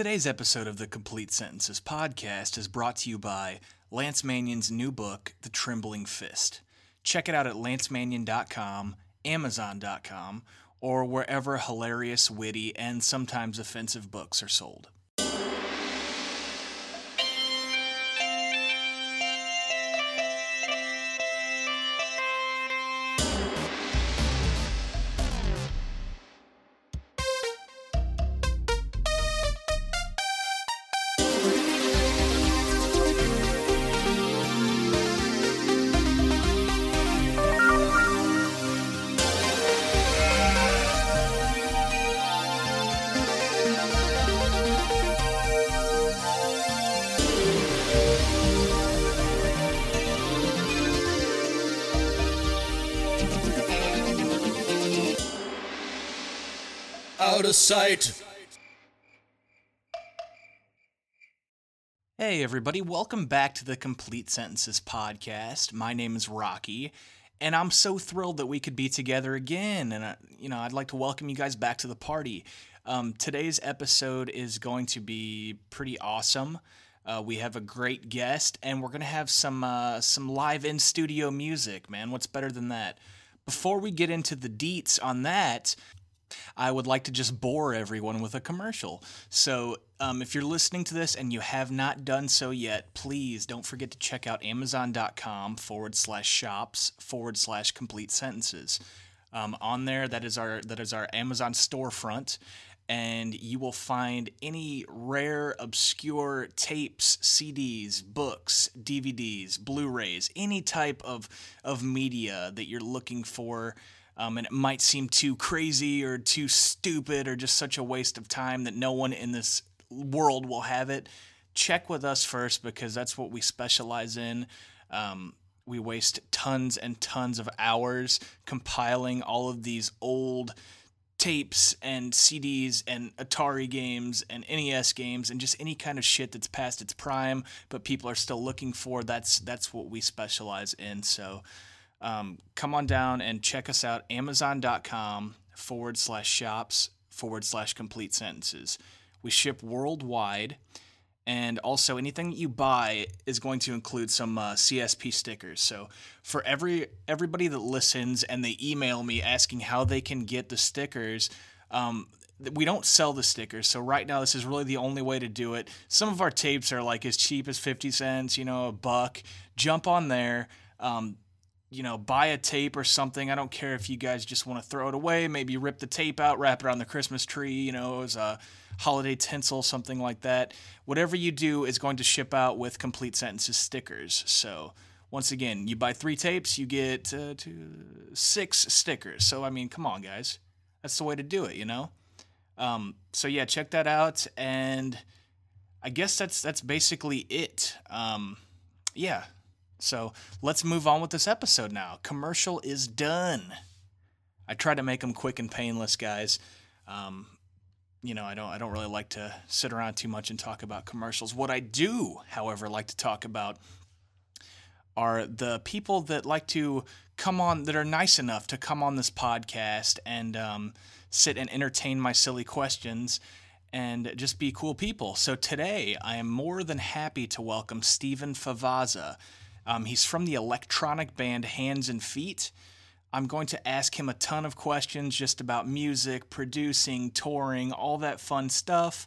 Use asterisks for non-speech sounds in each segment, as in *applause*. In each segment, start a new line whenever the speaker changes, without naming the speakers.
Today's episode of the Complete Sentences podcast is brought to you by Lance Mannion's new book, The Trembling Fist. Check it out at lancemannion.com, amazon.com, or wherever hilarious, witty, and sometimes offensive books are sold.
Sight.
Hey, everybody, welcome back to the Complete Sentences podcast. My name is Rocky, and I'm so thrilled that we could be together again. And, uh, you know, I'd like to welcome you guys back to the party. Um, today's episode is going to be pretty awesome. Uh, we have a great guest, and we're going to have some, uh, some live in studio music, man. What's better than that? Before we get into the deets on that, I would like to just bore everyone with a commercial. So, um, if you're listening to this and you have not done so yet, please don't forget to check out amazon.com forward slash shops forward slash complete sentences. Um, on there, that is our that is our Amazon storefront, and you will find any rare, obscure tapes, CDs, books, DVDs, Blu-rays, any type of of media that you're looking for um, and it might seem too crazy or too stupid or just such a waste of time that no one in this world will have it, check with us first because that's what we specialize in. Um, we waste tons and tons of hours compiling all of these old tapes and CDs and Atari games and NES games and just any kind of shit that's past its prime, but people are still looking for. That's that's what we specialize in. So um, come on down and check us out amazon.com forward slash shops forward slash complete sentences. We ship worldwide and also anything that you buy is going to include some uh, csp stickers. So for every everybody that listens and they email me asking how they can get the stickers um, we don't sell the stickers. So right now this is really the only way to do it. Some of our tapes are like as cheap as 50 cents you know a buck. Jump on there. Um, you know, buy a tape or something. I don't care if you guys just want to throw it away. Maybe rip the tape out, wrap it on the Christmas tree, you know, as a holiday tinsel, something like that. Whatever you do is going to ship out with complete sentences stickers. So, once again, you buy three tapes, you get uh, two, six stickers. So, I mean, come on, guys. That's the way to do it, you know? Um, so, yeah, check that out. And I guess that's that's basically it. Um, yeah, so let's move on with this episode now. Commercial is done. I try to make them quick and painless, guys. Um, you know, I don't I don't really like to sit around too much and talk about commercials. What I do, however, like to talk about are the people that like to come on that are nice enough to come on this podcast and um, sit and entertain my silly questions and just be cool people. So today, I am more than happy to welcome Stephen Favazza. Um, he's from the electronic band Hands and Feet. I'm going to ask him a ton of questions just about music, producing, touring, all that fun stuff.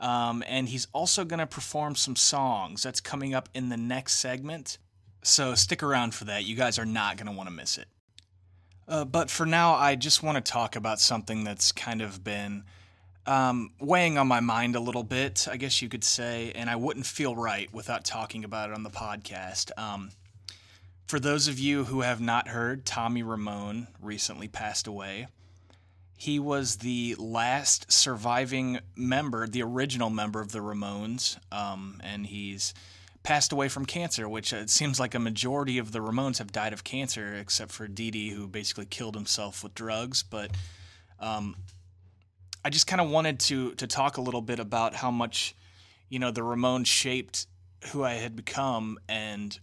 Um, and he's also going to perform some songs. That's coming up in the next segment. So stick around for that. You guys are not going to want to miss it. Uh, but for now, I just want to talk about something that's kind of been um, weighing on my mind a little bit, I guess you could say, and I wouldn't feel right without talking about it on the podcast. Um, for those of you who have not heard, Tommy Ramone recently passed away. He was the last surviving member, the original member of the Ramones, um, and he's passed away from cancer, which it seems like a majority of the Ramones have died of cancer, except for Dee Dee, who basically killed himself with drugs. But um, I just kind of wanted to to talk a little bit about how much you know the Ramones shaped who I had become, and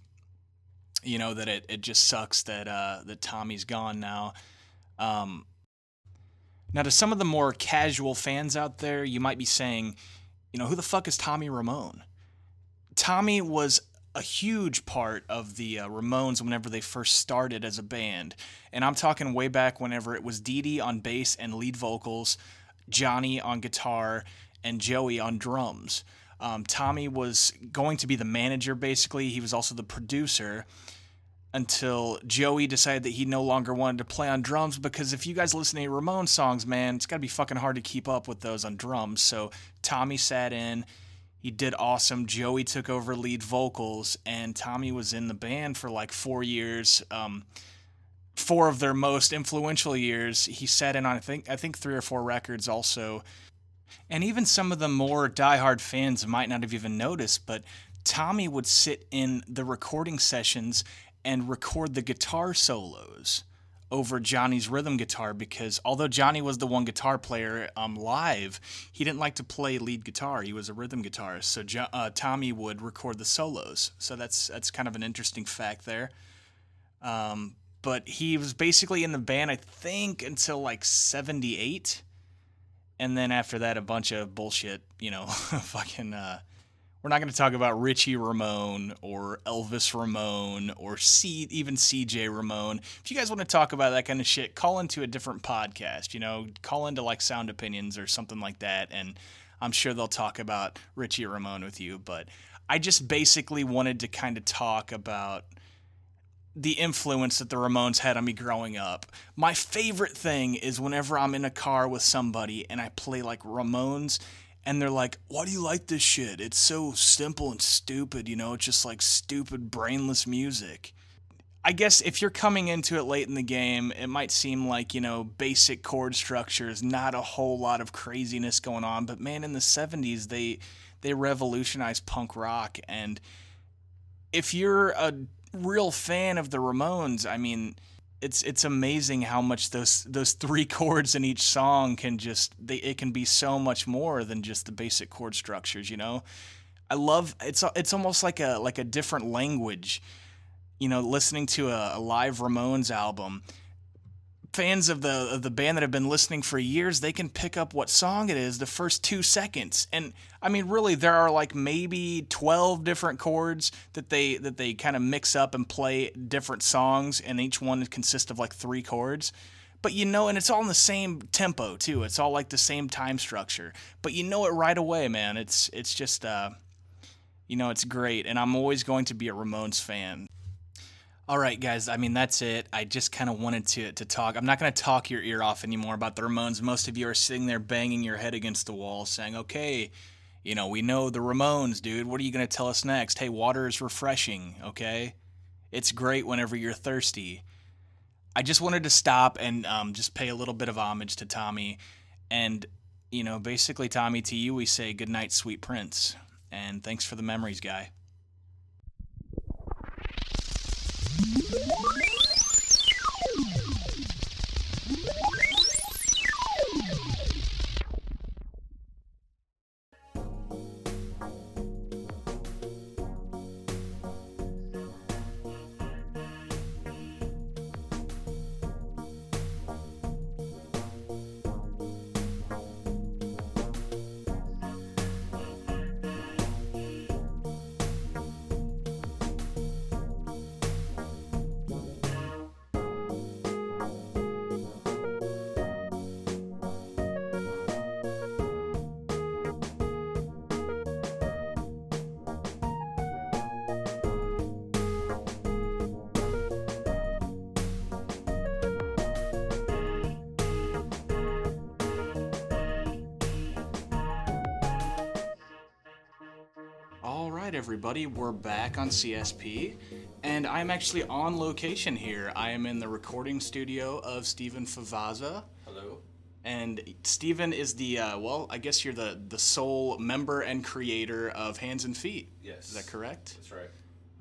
you know that it, it just sucks that uh, that Tommy's gone now. Um, now, to some of the more casual fans out there, you might be saying, you know, who the fuck is Tommy Ramone? Tommy was a huge part of the uh, Ramones whenever they first started as a band. And I'm talking way back whenever it was Dee Dee on bass and lead vocals, Johnny on guitar, and Joey on drums. Um, Tommy was going to be the manager, basically. He was also the producer until Joey decided that he no longer wanted to play on drums because if you guys listen to Ramon songs, man, it's got to be fucking hard to keep up with those on drums. So Tommy sat in. He did awesome. Joey took over lead vocals, and Tommy was in the band for like four years. Um, four of their most influential years. He sat in on I think I think three or four records also. And even some of the more diehard fans might not have even noticed, but Tommy would sit in the recording sessions and record the guitar solos over Johnny's rhythm guitar because although Johnny was the one guitar player um, live, he didn't like to play lead guitar. He was a rhythm guitarist, so jo- uh, Tommy would record the solos. So that's that's kind of an interesting fact there. Um, but he was basically in the band, I think, until like '78, and then after that, a bunch of bullshit. You know, *laughs* fucking. Uh, we're not going to talk about Richie Ramone or Elvis Ramone or C, even CJ Ramone. If you guys want to talk about that kind of shit, call into a different podcast. You know, call into like Sound Opinions or something like that, and I'm sure they'll talk about Richie Ramone with you. But I just basically wanted to kind of talk about the influence that the Ramones had on me growing up. My favorite thing is whenever I'm in a car with somebody and I play like Ramones and they're like, "Why do you like this shit? It's so simple and stupid, you know. It's just like stupid, brainless music." I guess if you're coming into it late in the game, it might seem like, you know, basic chord structures, not a whole lot of craziness going on, but man, in the 70s they they revolutionized punk rock and if you're a real fan of the Ramones, I mean, it's it's amazing how much those those three *laughs* chords in each song can just they it can be so much more than just the basic chord structures you know? I love it's it's almost like a like a different language. You know listening to a, a live ramones album fans of the of the band that have been listening for years, they can pick up what song it is the first two seconds. And I mean, really, there are like maybe twelve different chords that they that they kind of mix up and play different songs, and each one consists of like three chords. But you know, and it's all in the same tempo too. It's all like the same time structure. But you know it right away, man. It's it's just uh, you know, it's great, and I'm always going to be a Ramones fan. All right, guys. I mean, that's it. I just kind of wanted to to talk. I'm not going to talk your ear off anymore about the Ramones. Most of you are sitting there banging your head against the wall, saying, "Okay, you know, we know the Ramones, dude. What are you going to tell us next? Hey, water is refreshing. Okay, it's great whenever you're thirsty." I just wanted to stop and um, just pay a little bit of homage to Tommy, and you know, basically, Tommy, to you, we say good night, sweet prince, and thanks for the memories, guy. All right, everybody, we're back on CSP, and I'm actually on location here. I am in the recording studio of Stephen Favazza.
Hello.
And Stephen is the uh, well, I guess you're the the sole member and creator of Hands and Feet.
Yes.
Is that correct?
That's right.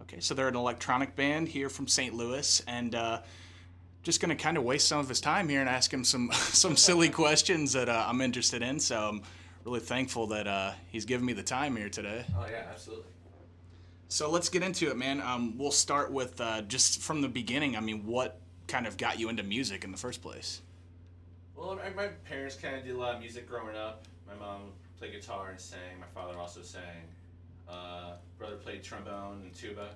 Okay, so they're an electronic band here from St. Louis, and uh, just gonna kind of waste some of his time here and ask him some *laughs* some silly *laughs* questions that uh, I'm interested in. So I'm really thankful that uh, he's given me the time here today.
Oh yeah, absolutely.
So let's get into it, man. Um, we'll start with uh, just from the beginning. I mean, what kind of got you into music in the first place?
Well, my, parents kind of did a lot of music growing up. My mom played guitar and sang. My father also sang. Uh, brother played trombone and tuba.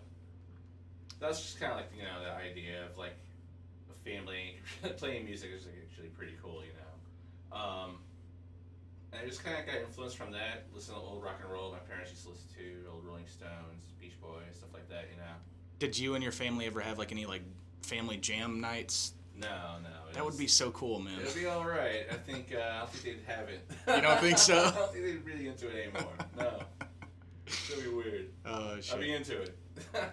That's just kind of like you know the idea of like a family *laughs* playing music is like actually pretty cool, you know. Um, I just kind of got influenced from that. Listen to old rock and roll. My parents used to listen to old Rolling Stones, Beach Boys, stuff like that, you know.
Did you and your family ever have like any like family jam nights?
No, no.
That would be so cool, man.
It'd be all right. I think uh, I don't think they'd have it. *laughs*
You don't think so? *laughs*
I don't think they'd really into it anymore. No, it'd be weird.
Oh
I'd be into it. *laughs*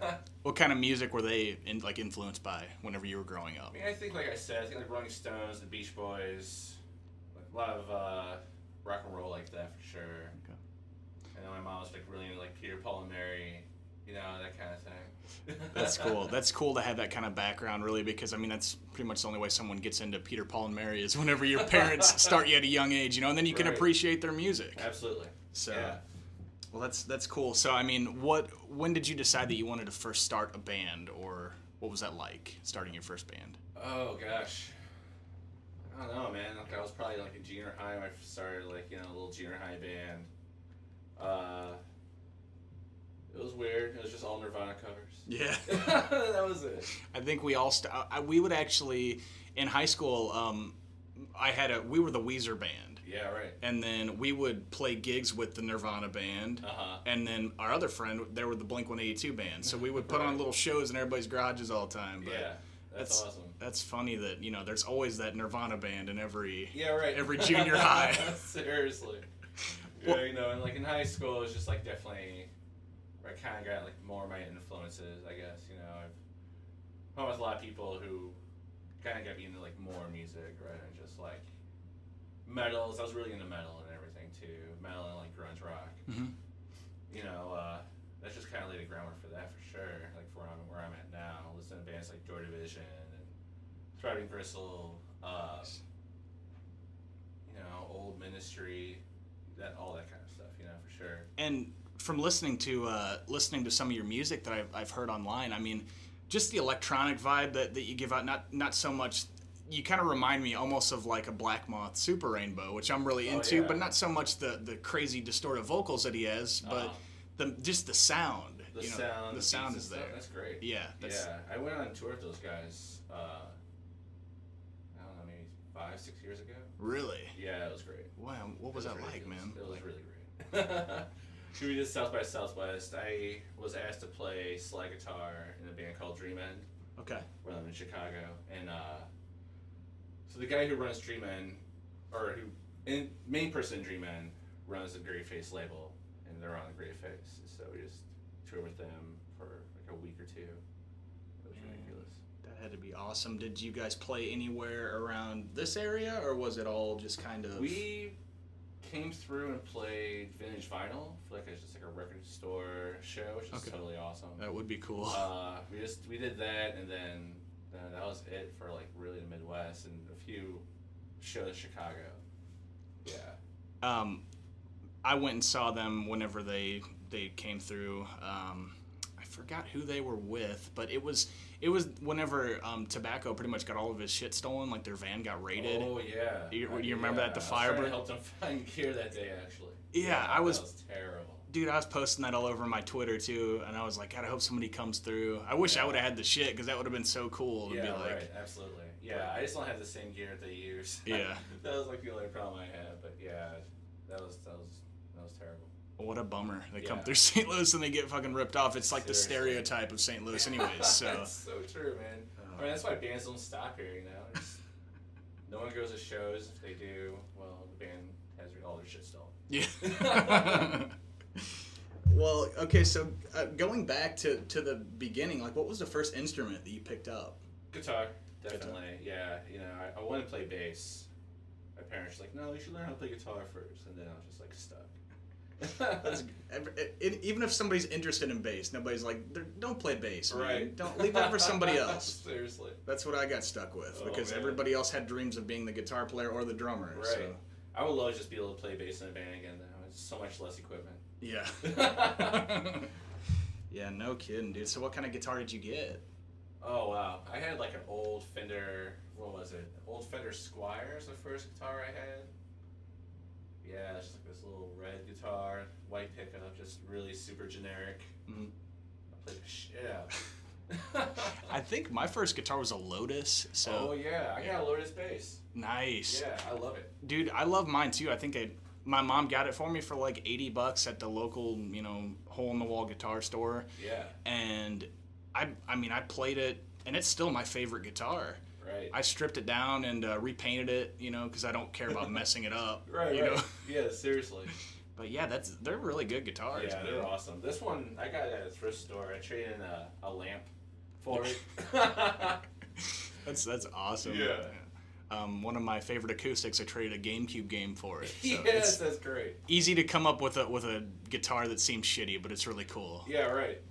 What kind of music were they in, like influenced by whenever you were growing up?
I mean, I think like I said, I think like Rolling Stones, the Beach Boys, like a lot of uh, rock and roll like that for sure.
Okay.
And then my mom was like really into like Peter, Paul, and Mary, you know that kind of thing.
That's cool. *laughs* That's cool to have that kind of background, really, because I mean that's pretty much the only way someone gets into Peter, Paul, and Mary is whenever your parents *laughs* start you at a young age, you know, and then you can
Right.
appreciate their music.
Absolutely.
So,
Yeah.
well, that's that's cool. So, I mean, what when did you decide that you wanted to first start a band, or what was that like starting your first band?
Oh gosh. I don't know, man. Like I was probably like in junior high I started like you know a little junior high band. Uh, it was weird. It was just all Nirvana covers.
Yeah. *laughs*
that was it.
I think we all st- I, we would actually in high school. Um, I had a we were the Weezer band,
Yeah, right.
and then we would play gigs with the Nirvana band.
Uh huh.
And then our other friend, there were the Blink 182 band. So we would put on little shows in everybody's garages all the time. But
Yeah, that's,
that's
awesome.
That's funny that, you know, there's always that Nirvana band in every.
Yeah, right.
every *laughs* junior high. *laughs*
Seriously.
Well-
yeah, you know, and like in high school, it's just like definitely where I kind of got like more of my influences, I guess. You know, I've hung with a lot of people who kind of got me into like more music, right, and just like metals. I was really into metal and everything too, metal and like grunge rock.
Mhm.
You know, uh, that's just kind of laid the groundwork for that for sure. Like for where I'm at now, listening to bands like Joy Division and Throbbing Gristle. Uh, you know, old ministry, that all that kind of stuff, you know, for sure.
And from listening to uh, listening to some of your music that I've, I've heard online, I mean, just the electronic vibe that, that you give out, not not so much. You kind of remind me almost of like a Black Moth Super Rainbow, which I'm really
Oh,
into,
yeah.
but not so much the, the crazy distorted vocals that he has, but
Uh-huh.
the just the sound.
The
you know,
sound,
the sound
and
is
stuff,
there.
That's great.
Yeah, that's,
yeah, I went on tour with those guys. Uh, I don't know, maybe five, six years ago.
really.
Yeah, it was great.
Wow, what was
It
that
really-
like,
it was-
man?
It was
Like-
really great. *laughs* we did South by Southwest. I was asked to play slide guitar in a band called Dreamend.
Okay.
when I'm in Chicago, and uh, so the guy who runs Dreamend, or who in, main person in Dreamend, runs the Graveface label, and they're on the Graveface. So we just toured with them for like a week or two. It was
Man.
ridiculous.
That had to be awesome. Did you guys play anywhere around this area, or was it all just kind of?
We came through and played Vintage Vinyl for like a, just like a record store show, which is
Okay.
totally awesome.
That would be cool.
Uh, we just we did that, and then then that was it for like really the Midwest and a few shows in Chicago. Yeah.
Um, I went and saw them whenever they they came through. Um, I forgot who they were with, but it was it was whenever um, Tobacco pretty much got all of his shit stolen. Like their van got raided.
Oh yeah.
You- you remember that, the
I was trying to
Firebird?
helped them *laughs* find gear that day actually.
Yeah, I was-
That was terrible.
Dude, I was posting that all over my Twitter too, and I was like, God, I hope somebody comes through. I wish I would have had the shit because that would have been so cool to
Yeah,
be like,
right. Absolutely. Yeah, I just don't have the same gear that they use. *laughs*
Yeah.
that was like the only problem I had, but yeah, that was that was that was terrible.
What a bummer. They come through *laughs* St. Louis and they get fucking ripped off. It's like the stereotype of St. Louis, anyways. *laughs* So
that's so true, man. I mean, that's why bands don't stop here. You know, *laughs* no one goes to shows. If they do, well, the band has all their shit stolen.
Yeah. well, okay, so uh, going back to, to the beginning, like what was the first instrument that you picked up?
Guitar, definitely. Yeah, you know, I, I wanted to play bass. My parents were like, no, you should learn how to play guitar first, and then I was just like stuck.
That's, *laughs* even if somebody's interested in bass, nobody's like, don't play bass, man.
Right.
Don't leave that for somebody *laughs* else.
Seriously.
That's what I got stuck with
Oh,
because
man.
everybody else had dreams of being the guitar player or the drummer.
Right.
So,
I would love to just be able to play bass in a band again. Though it's so much less equipment.
yeah. *laughs* yeah, no kidding, dude. So, what kind of guitar did you get?
Oh wow, I had like an old Fender. What was it? Old Fender Squier is the first guitar I had. Yeah, it's just like this little red guitar, white pickup, just really super generic.
Mhm.
I played the shit out.
I think my first guitar was a Lotus. So
oh yeah, I got a Lotus bass.
nice.
Yeah, I love it.
Dude, I love mine too. I think I, my mom got it for me for like 80 bucks at the local, you know, hole in the wall guitar store.
Yeah,
And I I mean, I played it and it's still my favorite guitar.
Right.
I stripped it down and uh, repainted it, you know, because I don't care about messing it up. *laughs*
right,
you
right.
know.
Yeah, seriously. *laughs*
But yeah, that's they're really good guitars.
yeah,
man.
they're awesome. This one I got at a thrift store. I traded in a, a lamp for it. *laughs*
That's that's awesome.
Yeah.
Um, one of my favorite acoustics, I traded a GameCube game for it. So
yes,
it's
that's great.
easy to come up with a with a guitar that seems shitty, but it's really cool.
Yeah, right.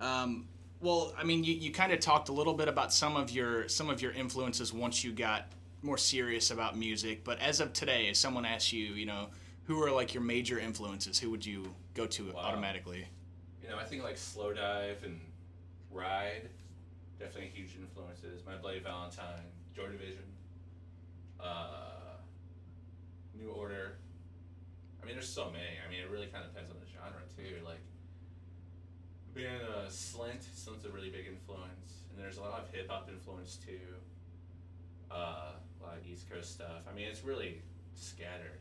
Um, well, I mean, you, you kind of talked a little bit about some of your some of your influences once you got more serious about music. But as of today, if someone asks you, you know, who are like your major influences, who would you go to
Wow.
automatically?
You know, I think like Slowdive and Ride, definitely huge influences. My Bloody Valentine, Joy Division, uh, New Order. I mean, there's so many. I mean, it really kind of depends on the genre too. Like, being a Slint, Slint's a really big influence, and there's a lot of hip hop influence too. Uh, a lot of East Coast stuff. I mean, it's really scattered.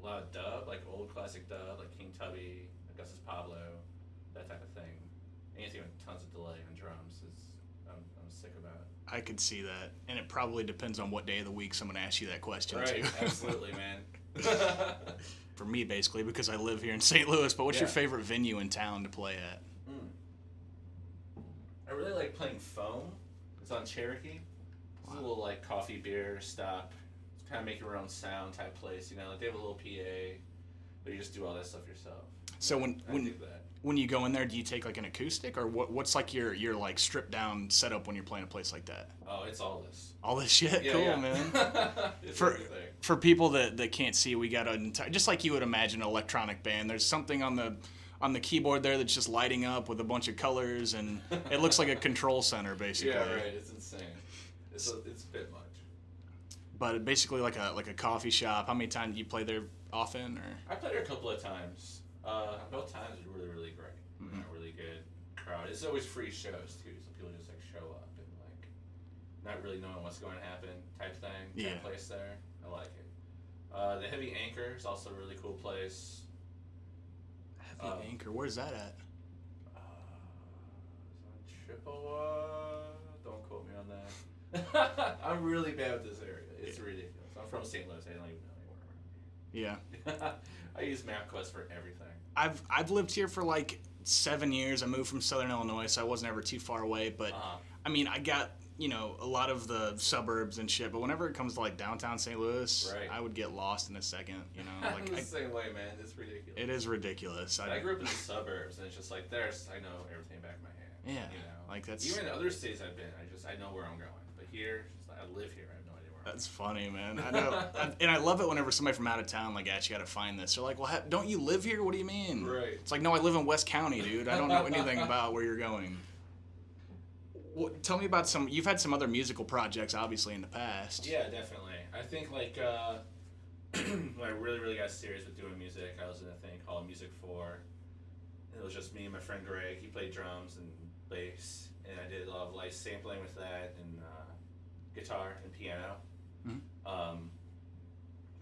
A lot of dub, like old classic dub, like King Tubby, Augustus Pablo, that type of thing. Anything with tons of delay on drums is I'm, I'm sick about.
I could see that, and it probably depends on what day of the week someone asks you that question
Right,
too. *laughs*
absolutely, man.
For me, basically, because I live here in St. Louis. But what's your favorite venue in town to play at?
I really like playing foam. It's on Cherokee. It's a little like coffee beer stop. It's kind of make your own sound type place. You know, like they have a little PA, but you just do all that stuff yourself.
So when
I
when when you go in there, do you take like an acoustic, or what? What's like your your like stripped down setup when you're playing a place like that?
Oh, it's all this.
All this shit,
Yeah,
cool,
yeah.
man. *laughs* For- For people that, that can't see, we got an entire just like you would imagine an electronic band. There's something on the on the keyboard there that's just lighting up with a bunch of colors, and it looks like a *laughs* control center basically.
Yeah, right. It's insane. It's a, it's a bit much.
But basically like a like a coffee shop. How many times do you play there often, or?
I played there a couple of times. Uh, both times were really, really great.
Mhm.
You know, really good crowd. It's always free shows too, so people just like show up and like not really knowing what's going to happen type thing. Type
Yeah.
place there. I like it. Uh, the Heavy Anchor is also a really cool place.
Heavy
Uh,
Anchor, where's that at?
Uh, is it on Chippewa? Don't quote me on that. *laughs* I'm really bad with this area. It's ridiculous. I'm from St. Louis. I don't even know anywhere.
Yeah. *laughs*
I use MapQuest for everything.
I've I've lived here for like seven years. I moved from Southern Illinois, so I wasn't ever too far away. But
Uh-huh.
I mean, I got you know a lot of the suburbs and shit. But whenever it comes to like downtown St. Louis,
Right.
I would get lost in a second. You know, *laughs*
I'm
like
the
I,
same way, man. It's ridiculous.
it is ridiculous.
I grew up in the suburbs, and it's just like there's I know everything back of my hand.
Yeah,
You know,
like that's
even in other states I've been, I just I know where I'm going. But here, like, I live here. I have no idea where. I'm
That's funny, man. I *laughs* know, I- and I love it whenever somebody from out of town like, "Asks you got to find this." They're like, "Well, ha- don't you live here? What do you mean?"
Right.
It's like, no, I live in West County, dude. I don't know anything about where you're going. What, tell me about some. You've had some other musical projects, obviously, in the past.
Yeah, definitely. I think like uh, *clears throat* when I really, really got serious with doing music, I was in a thing called Music Four. And it was just me and my friend Greg. He played drums and bass, and I did a lot of like sampling with that and uh, guitar and piano.
Mhm.
Um,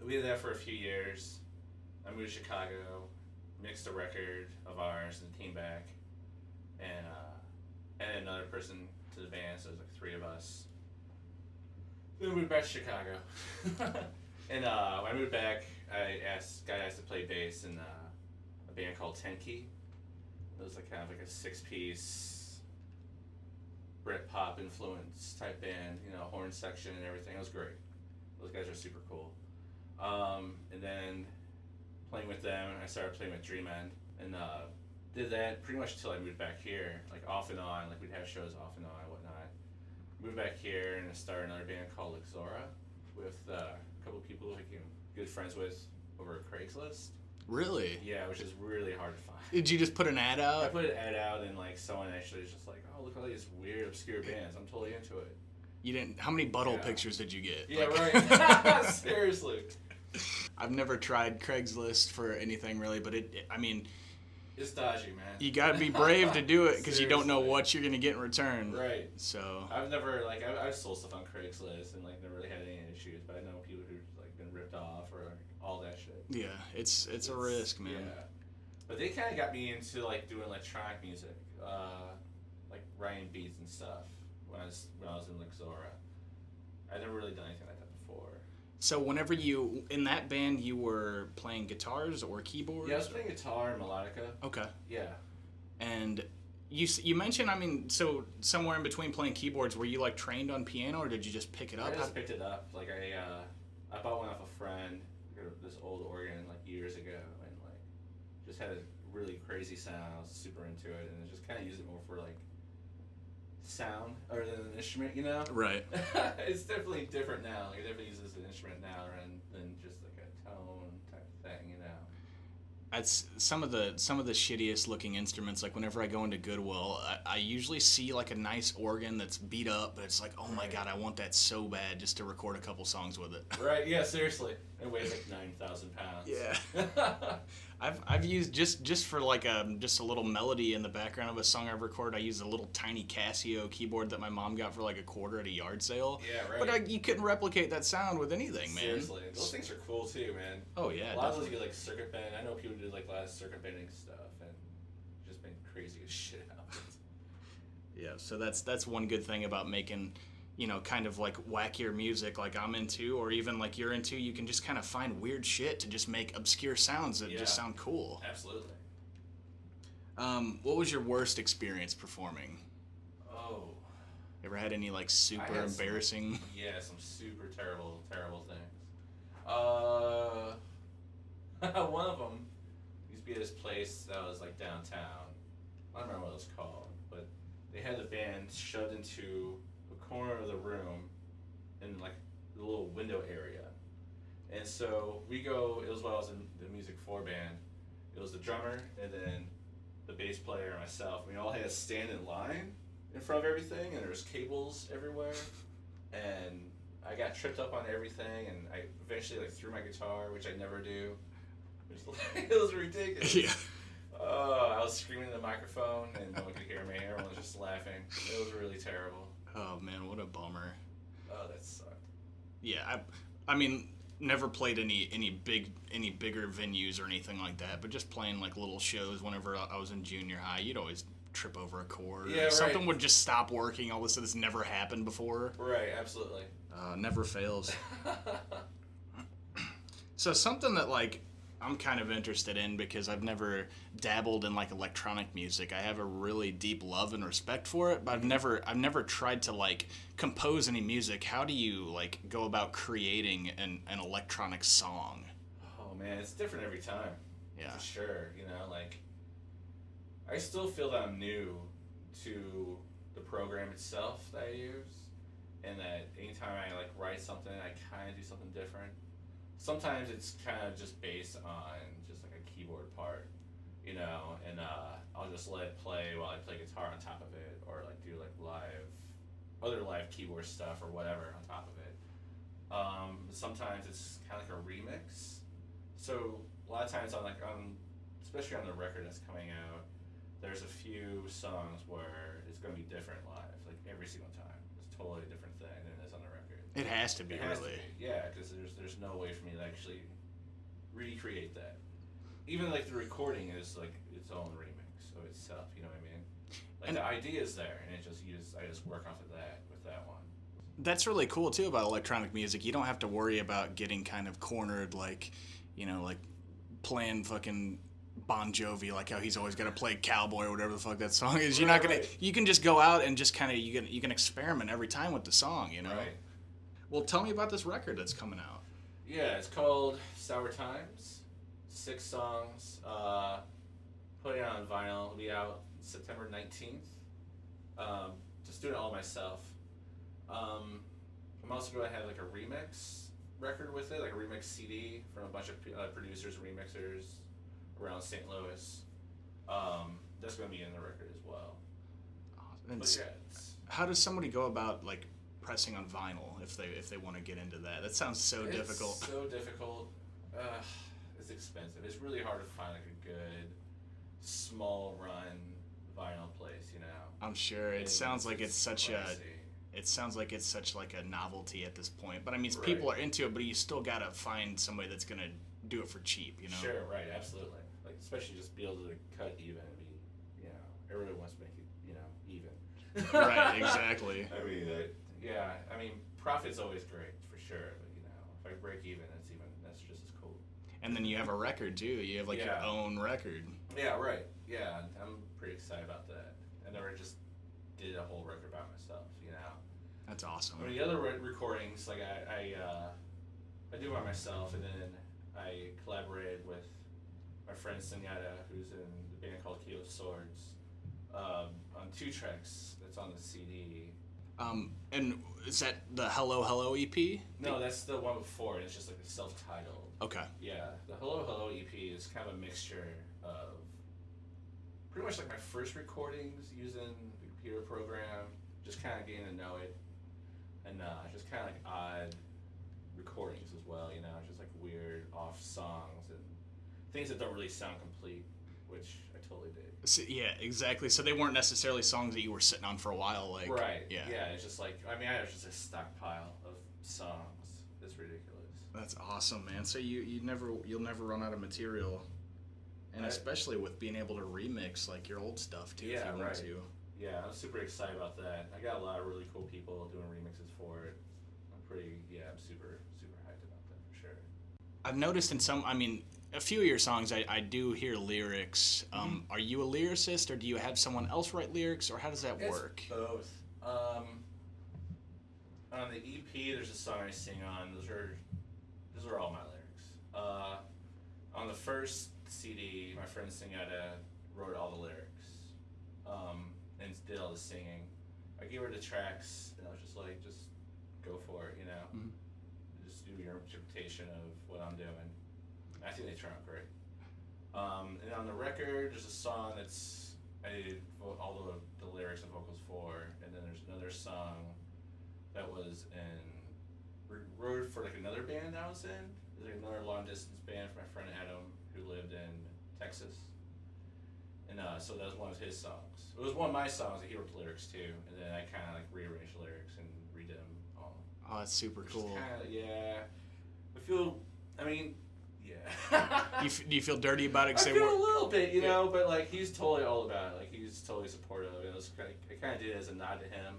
we did that for a few years. I moved to Chicago, mixed a record of ours, and came back, and uh, added another person to the band. So was like three of us. Then we moved back to Chicago, *laughs* and uh, when I moved back, I asked guy asked to play bass in uh, a band called Ten Key. It was like kind of like a six-piece Brit pop influence type band, you know, horn section and everything. It was great. Those guys are super cool. Um, and then playing with them, I started playing with Dreamend, and uh, did that pretty much until I moved back here, like off and on. Like we'd have shows off and on and whatnot. Moved back here and I started another band called Luxora with uh, a couple of people who I became good friends with over Craigslist.
Really?
Yeah, which is really hard to find.
Did you just put an ad out?
I put an ad out and like someone actually was just like, oh look at all these weird obscure bands. I'm totally into it.
You didn't. How many butthole
Yeah.
pictures did you get?
Yeah,
Like-
right. *laughs* *laughs* Seriously.
I've never tried Craigslist for anything really, but it, it- I mean,
It's dodgy, man.
you got to be *laughs* brave to do it because you don't know what you're gonna get in return.
Right.
So
I've never like I've, I've sold stuff on Craigslist and like never really had any issues, but I know people who've like been ripped off or like, all that shit.
yeah, it's it's a risk, man.
Yeah. But they kind of got me into like doing electronic music, uh, like writing beats and stuff when I was when I was in Luxora. I'd never really done anything like that.
So whenever you in that band, you were playing guitars or keyboards.
Yeah, I was playing guitar and melodica.
Okay.
Yeah.
And you you mentioned, I mean, so somewhere in between playing keyboards, were you like trained on piano or did you just pick it up?
I just picked it up. Like I, uh, I bought one off a friend, this old organ, like years ago, and like just had a really crazy sound. I was super into it, and I just kind of use it more for like sound other than an instrument, you know.
Right. *laughs*
it's definitely different now. Like I definitely use it as an instrument now, rather than, than just like a tone type thing, you know.
That's some of the some of the shittiest looking instruments. Like whenever I go into Goodwill, I, I usually see like a nice organ that's beat up, but it's like, oh my
Right.
god, I want that so bad just to record a couple songs with it.
Right? Yeah. Seriously, it weighs like nine thousand pounds.
Yeah. *laughs* *laughs* I've, I've used just just for like a just a little melody in the background of a song I've recorded. I used a little tiny Casio keyboard that my mom got for like a quarter at a yard sale.
yeah. Right.
But I, you couldn't replicate that sound with anything, man.
Seriously, those things are cool too, man.
Oh yeah,
a lot of those
definitely.
like circuit bend. I know people do like a lot of circuit bending stuff and just been crazy as *laughs* shit out.
Yeah, so that's that's one good thing about making, you know, kind of like wackier music like I'm into, or even like you're into. You can just kind of find weird shit to just make obscure sounds that
Yeah.
just sound cool.
Absolutely.
Um, what was your worst experience performing?
Oh,
Ever had any like super
some-
embarrassing? *laughs*
yeah, some super terrible, terrible things. Uh, *laughs* one of them used to be at this place that was like downtown. I don't remember what it was called, but they had the band shoved into corner of the room in like the little window area. And so we go, it was while I was in the music four band. It was the drummer and then the bass player and myself. We all had to stand in line in front of everything and there was cables everywhere. And I got tripped up on everything and I eventually like threw my guitar, which I never do. It was, *laughs* it was ridiculous.
yeah.
Oh, I was screaming in the microphone and no one could hear me. Everyone was just laughing. It was really terrible.
Oh man, what a bummer.
Oh, that sucked.
Yeah, I, I mean, never played any any big any bigger venues or anything like that, but just playing like little shows. Whenever I was in junior high, you'd always trip over a cord.
Yeah, right.
Something would just stop working. All of a sudden, it's never happened before.
Right, absolutely.
Uh, never fails. *laughs* So something that like I'm kind of interested in because I've never dabbled in like electronic music. I have a really deep love and respect for it, but I've mm-hmm. never I've never tried to like compose any music. How do you like go about creating an, an electronic song?
oh man, it's different every time.
Yeah.
For sure, you know, like I still feel that I'm new to the program itself that I use, and that anytime I like write something, I kind of do something different. Sometimes it's kind of just based on just like a keyboard part, you know, and uh, I'll just let it play while I play guitar on top of it, or like do like live, other live keyboard stuff or whatever on top of it. Um, sometimes it's kind of like a remix. So a lot of times on like on, especially on the record that's coming out, there's a few songs where it's gonna be different live, like every single time. It's a totally different thing than it is on the record.
It has to be
has to
really.
be, yeah, because there's there's no way for me to actually recreate that. Even like the recording is like its own remix of itself. You know what I mean? Like
And-
the idea is there, and it just you just I just work off of that with that one.
That's really cool too about electronic music. You don't have to worry about getting kind of cornered like, you know, like playing fucking Bon Jovi, like how he's always got to play cowboy or whatever the fuck that song is. You're not gonna.
right.
You can just go out and just kind of you can you can experiment every time with the song. You know.
Right.
Well, tell me about this record that's coming out.
Yeah, it's called Sour Times. Six songs. Uh, put it on vinyl. It'll be out September 19th. Um, just doing it all myself. Um, I'm also going to have like a remix record with it, like a remix CD from a bunch of uh, producers, and remixers around St. Louis. Um, that's going to be in the record as well.
And
But yeah,
how does somebody go about like pressing on vinyl if they if they want to get into that? That sounds so
it's
difficult.
So difficult. uh, it's expensive. It's really hard to find like a good small run vinyl place. You know.
I'm sure it
And
sounds like it's such a. It sounds like it's such like a novelty at this point. But I mean,
Right.
people are into it, but you still gotta find somebody that's gonna do it for cheap. You know.
Sure, right, absolutely. Like especially just be able to cut even and be, you know, everybody wants to make it, you know, even.
Right, *laughs* exactly.
I mean, uh, yeah, I mean, profit's always great for sure, but you know, if I break even, that's even that's just as cool.
And then you have a record too. You have like your own record.
Yeah, right. Yeah, I'm pretty excited about that. I never just did a whole record by myself, you know.
That's awesome.
I mean, the other re- recordings, like I, I, uh, I do by myself, and then I collaborated with my friend Senyata, who's in the band called Key of Swords, um, on two tracks that's on the CD.
Um, and is that the Hello Hello EP?
No, that's the one before. and It's just like a self-titled.
Okay.
Yeah, the Hello Hello EP is kind of a mixture of pretty much like my first recordings using the computer program, just kind of getting to know it, and uh, just kind of like odd recordings as well, you know, just like weird off songs and things that don't really sound complete, which totally dig.
So, yeah, exactly. So they weren't necessarily songs that you were sitting on for a while. Like
right.
Yeah.
Yeah. It's just like I mean, I have just a stockpile of songs. It's ridiculous.
That's awesome, man. So you you never you'll never run out of material, and
I-
especially with being able to remix like your old stuff too. if
Yeah,
you want
right.
to.
Yeah, I'm super excited about that. I got a lot of really cool people doing remixes for it. I'm pretty, yeah, I'm super, super hyped about that for sure.
I've noticed in some. I mean, a few of your songs, I, I do hear lyrics. Um,
Mm-hmm.
Are you a lyricist, or do you have someone else write lyrics, or how does that work?
Both. Um, on the EP, there's a song I sing on. Those are, those are all my lyrics. Uh, on the first CD, my friend Singata wrote all the lyrics, um, and did all the singing. I gave her the tracks, and I was just like, just go for it, you know.
Mhm.
Just do your interpretation of what I'm doing. I think they turn out great. Um, and on the record, there's a song that's I did all the, the lyrics and vocals for, and then there's another song that was in wrote for like another band that I was in. There's like another long distance band for my friend Adam who lived in Texas, and uh, so that was one of his songs. It was one of my songs that he wrote the lyrics to, and then I kind of like rearranged the lyrics and redid them all.
Oh, that's super cool.
Kinda, yeah, I feel. I mean. *laughs*
Do you, f- do you feel dirty about it?
I feel a little bit, you know, but like he's totally all about it. Like he's totally supportive. It was kind of, I kind of did it as a nod to him,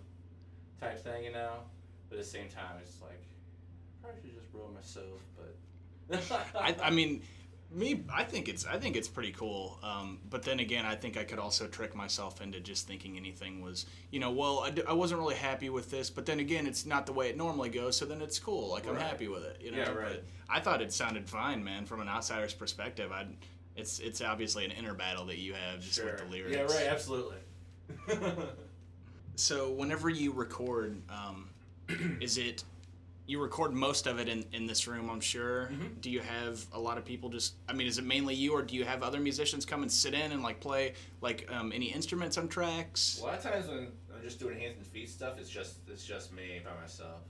type thing, you know. But at the same time, it's like I probably should just roll myself, but.
I, I mean, me, I think it's I think it's pretty cool. Um, but then again, I think I could also trick myself into just thinking anything was, you know, well, I, d- I wasn't really happy with this. But then again, it's not the way it normally goes. So then it's cool. Like I'm
Right.
happy with it. You know.
Yeah, right.
But I thought it sounded fine, man. From an outsider's perspective, I. It's it's obviously an inner battle that you have just with the lyrics.
Yeah, right. Absolutely. *laughs*
So whenever you record, um, is it you record most of it in, in this room? I'm sure.
Mhm.
Do you have a lot of people just? I mean, is it mainly you, or do you have other musicians come and sit in and like play like um, any instruments on tracks?
a lot of times when I'm just doing hands and feet stuff, it's just it's just me by myself,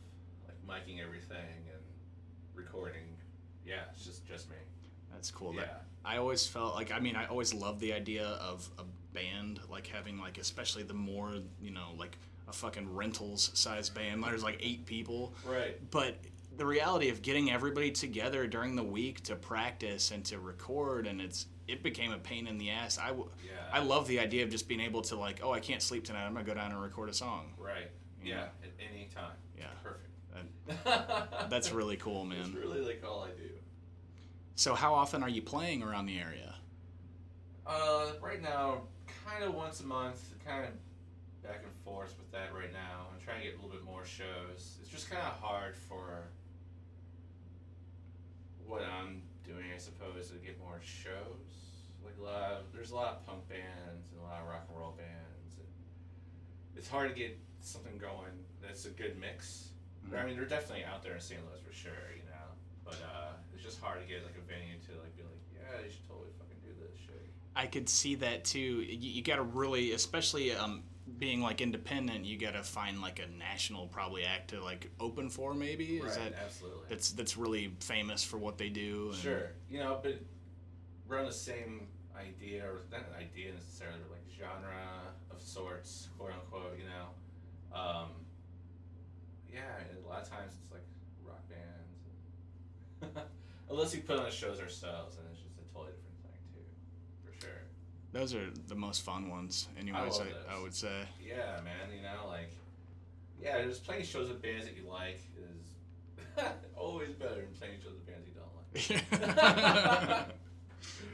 like miking everything and recording. Yeah, it's just just me.
That's cool.
Yeah.
That, I always felt like I mean I always loved the idea of a band like having like especially the more you know like a fucking rentals size band. There's like eight people.
Right.
but the reality of getting everybody together during the week to practice and to record and it's it became a pain in the ass i w-
Yeah.
i love the idea of just being able to like oh i can't sleep tonight i'm gonna go down and record a song
Right.
You
Yeah.
know?
At any time.
Yeah.
Perfect.
That- *laughs* that's really cool
That's
man
really like all I do.
so how often are you playing around the area
Uh, right now, kind of once a month, kind of back and forth with that right now. I'm trying to get a little bit more shows. It's just kind of hard for what I'm doing, I suppose, to get more shows. Like a lot of, there's a lot of punk bands and a lot of rock and roll bands. And it's hard to get something going that's a good mix. I mean, they're definitely out there in St. Louis for sure, you know. But uh, it's just hard to get like a venue to like be like, yeah, you should totally fucking do this shit.
i could see that too you, you gotta really especially um being like independent, you gotta find like a national probably act to like open for maybe. Is
right,
that
absolutely.
that's that's really famous for what they do? and-
Sure, you know, but we're on the same idea, or not an idea necessarily, but like genre of sorts, quote unquote. You know, um, yeah. A lot of times it's like rock bands, *laughs* unless we put on the shows ourselves, and it's just a totally different thing too, for sure.
Those are the most fun ones, anyways.
love
I, I would say.
Yeah, man. You know, like, yeah, just playing shows with bands that you like is *laughs* always better than playing shows with bands you don't like. *laughs*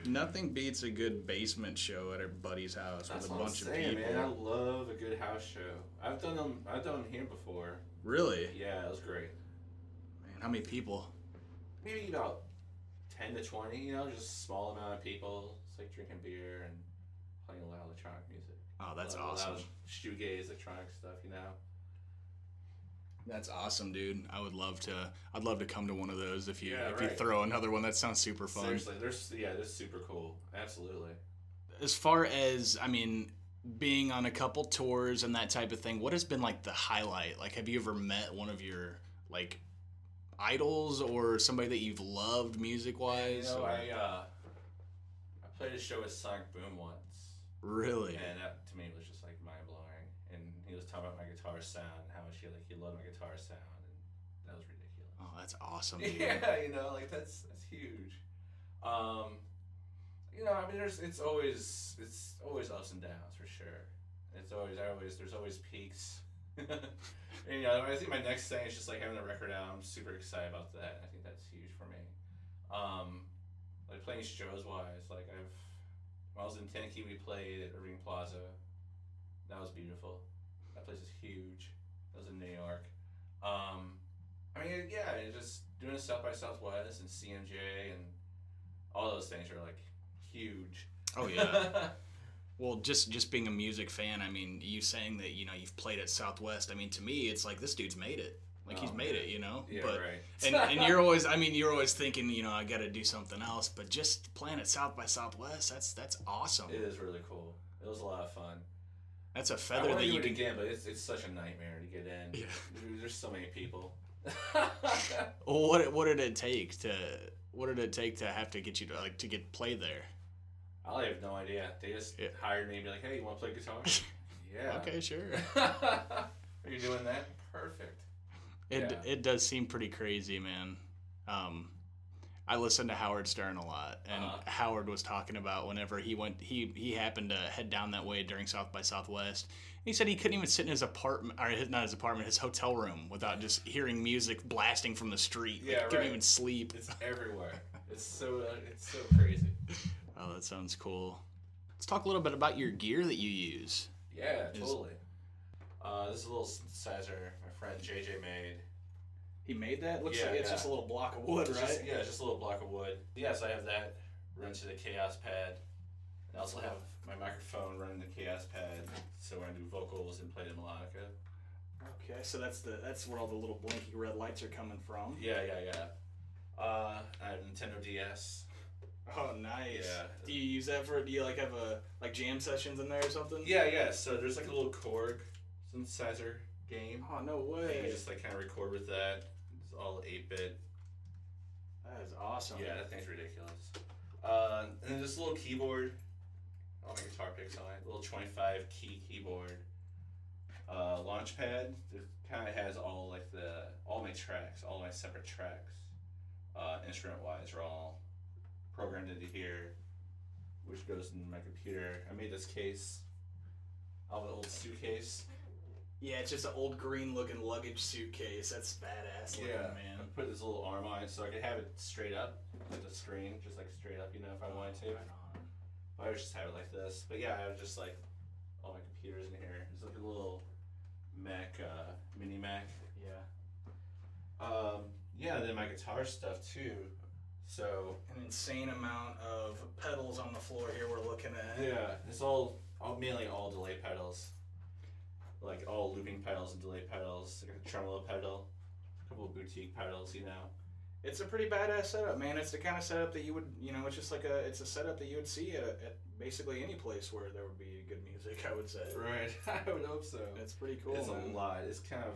Nothing beats a good basement show at a buddy's house
That's
with a
what
bunch
I'm
of
saying,
people.
man. I love a good house show. I've done them. I've done them here before.
Really?
Yeah, it was great.
Man, how many people?
Maybe about ten to twenty. You know, just a small amount of people. It's like drinking beer and playing loud electronic music.
Oh, that's
Loud-
awesome.
Loud shoegaze electronic stuff. You know.
That's awesome, dude. I would love to. I'd love to come to one of those if you
Yeah,
if you throw another one. That sounds super fun.
Seriously, they're yeah, they're super cool. Absolutely.
As far as I mean, being on a couple tours and that type of thing, what has been like the highlight? Like, have you ever met one of your like idols or somebody that you've loved music wise?
You know, I uh, I played a show with Sonic Boom once.
Really?
And that to me was just like mind blowing. And he was talking about my guitar sound and how much he like he loved my guitar sound, and that was ridiculous.
Oh, that's awesome. Dude. *laughs*
Yeah, you know, like that's that's huge. Um, you know, I mean, there's it's always it's always ups and downs for sure. It's always I always there's always peaks. *laughs* and, you know, I think my next thing is just like having a record out. I'm super excited about that. I think that's huge for me. Um, like playing shows wise, like I've when I was in Tennessee, we played at Irving Plaza. That was beautiful. That place is huge. That was in New York. Um, I mean, yeah, just doing South by Southwest and CMJ and all those things are like huge.
Oh yeah. *laughs* Well, just just being a music fan, I mean, you saying that you know you've played at Southwest. I mean, to me, it's like this dude's made it. Like he's
Oh,
made
man.
it, you know.
yeah,
but
right.
and, and you're always, I mean, you're always thinking, you know, I got to do something else. But just playing at South by Southwest, that's that's awesome.
It is really cool. It was a lot of fun.
That's a feather that you can.
again, but it's, it's such a nightmare to get in.
Yeah.
There's so many people. *laughs*
Well, what what did it take to what did it take to have to get you to like to get play there?
I have no idea. They just
Yeah.
hired me and be like, "Hey, you want to play guitar?" *laughs* yeah.
Okay, sure. *laughs*
Are you doing that? Perfect.
It
Yeah.
it does seem pretty crazy, man. Um, I listen to Howard Stern a lot, and
Uh-huh.
Howard was talking about whenever he went, he he happened to head down that way during South by Southwest. He said he couldn't even sit in his apartment, or his, not his apartment, his hotel room, without just hearing music blasting from the street. Like,
Yeah,
couldn't even sleep.
It's *laughs* everywhere. It's so uh, it's so crazy.
Oh, that sounds cool. Let's talk a little bit about your gear that you use.
Yeah,
Is-
totally. Uh, this is a little synthesizer friend JJ made.
He made that.
Looks like it's just a
little block of wood,
right? just- yeah, just a little block of wood. Yeah, so I have that run to the Kaoss Pad. I also have my microphone running the Kaoss Pad, so when I do vocals and play the melodica.
Okay, so that's the that's where all the little blinky red lights are coming from.
Yeah, yeah, yeah. Uh, I have Nintendo DS.
Oh, nice.
Yeah.
Do you use that for? Do you like have a like jam sessions in there or something?
Yeah, yeah. So there's like a little Korg synthesizer game.
Oh no
You
way.
can just like kind of record with that. It's all 8-bit.
That is awesome.
Yeah, that thing's ridiculous. Uh, and then this little keyboard. All my guitar picks on it. Little 25 key keyboard. Uh, Launchpad. It kind of has all like the all my tracks, all my separate tracks, uh, instrument wise, are all programmed into here, which goes in my computer. I made this case. I have an old suitcase.
Yeah, it's just an old green looking luggage suitcase. That's badass looking,
I
man.
I put this little arm on it so I could have it straight up, like the screen, just like straight up, you know, if I wanted to.
Right on.
I would just have it like this. But yeah, I have just like all my computers in here. It's like a little Mac, uh, mini Mac.
Yeah.
Um, yeah, then my guitar stuff too. So
An insane amount of pedals on the floor here we're looking at.
yeah, it's all, all mainly all delay pedals, like all looping pedals and delay pedals, like a tremolo pedal, a couple of boutique pedals, you know,
It's a pretty badass setup, man. It's the kind of setup that you would, you know, it's just like a, it's a setup that you would see at, at basically any place where there would be good music. I would say.
Right. *laughs* I would hope so.
It's pretty cool.
it's
man.
a lot. It's kind of.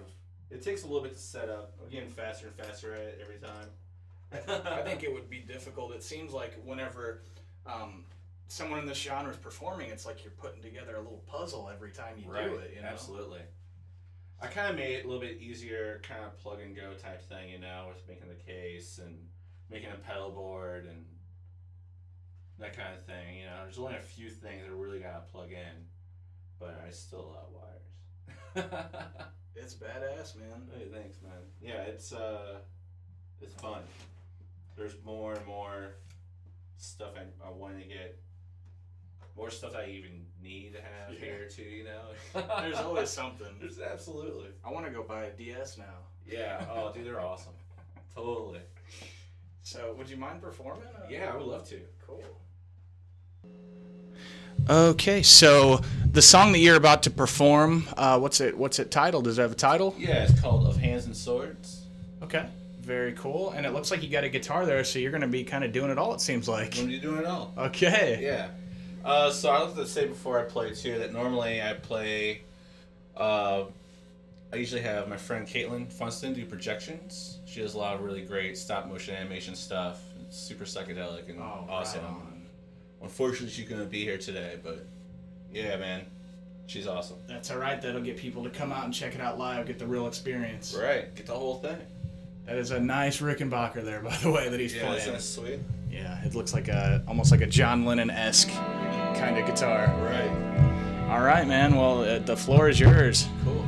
It takes a little bit to set up. I'm getting faster and faster at it every time.
I think *laughs* it would be difficult. It seems like whenever um, someone in this genre is performing, it's like you're putting together a little puzzle every time you
right.
do it. You know?
Absolutely. I kind of made it a little bit easier, kind of plug and go type thing, you know, with making the case and making a pedal board and that kind of thing. You know, there's only a few things that really gotta plug in, but I still have wires. *laughs*
It's badass, man.
Hey, thanks, man. Yeah, it's uh, it's fun. There's more and more stuff I, I want to get. More stuff I even need to have
Yeah.
here too. You know, *laughs*
There's always something.
There's absolutely.
I want to go buy a DS now.
Yeah. Oh, dude, they're awesome. Totally.
So, would you mind performing? Uh,
Yeah, I would love to.
Cool. Okay, so the song that you're about to perform, uh, what's it? What's it titled? Does it have a title?
Yeah, it's called Of Hands and Swords.
Okay, very cool. And it looks like you got a guitar there, so you're going to be kind of doing it all. It seems like.
When are you doing it all?
Okay.
Yeah. Uh, so I like to say before I play too that normally I play. Uh, I usually have my friend Caitlin Funston do projections. She does a lot of really great stop motion animation stuff. It's super psychedelic and
Oh,
awesome.
right on.
Unfortunately, she couldn't be here today, but yeah, man, she's awesome.
That's all right. That'll get people to come out and check it out live, get the real experience.
Right, get the whole thing.
That is a nice Rickenbacker there, *laughs* by the way, that he's
Yeah,
playing.
isn't sweet?
Yeah, it looks like a almost like a John Lennon esque kind of guitar.
Right.
All right, man. Well, uh, the floor is yours.
Cool.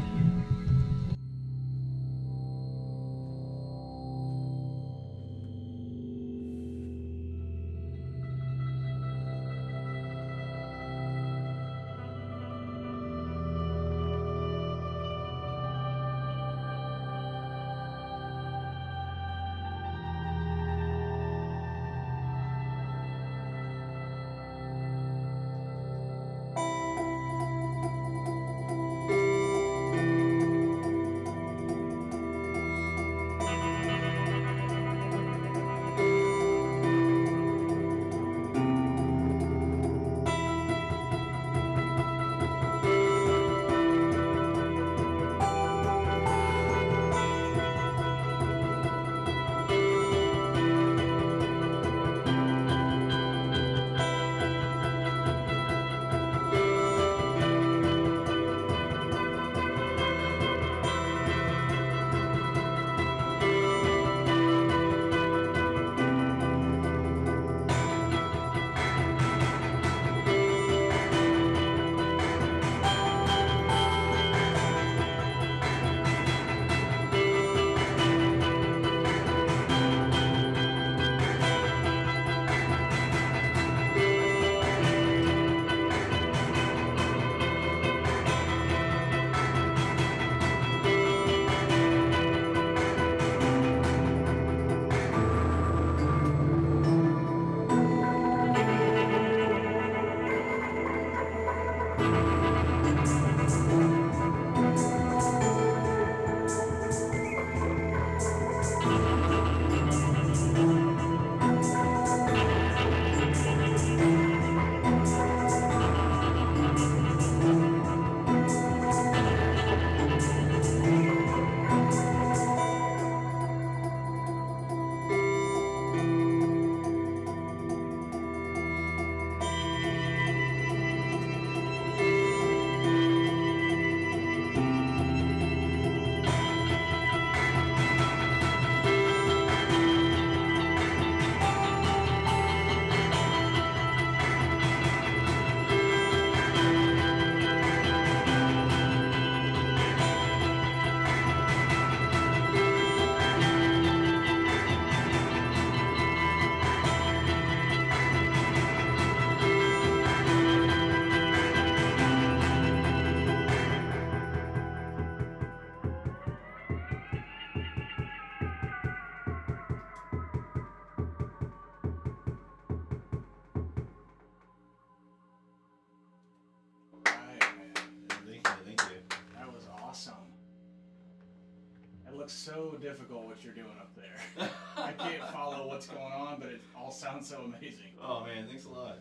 But it all sounds so amazing.
Oh man, thanks a lot.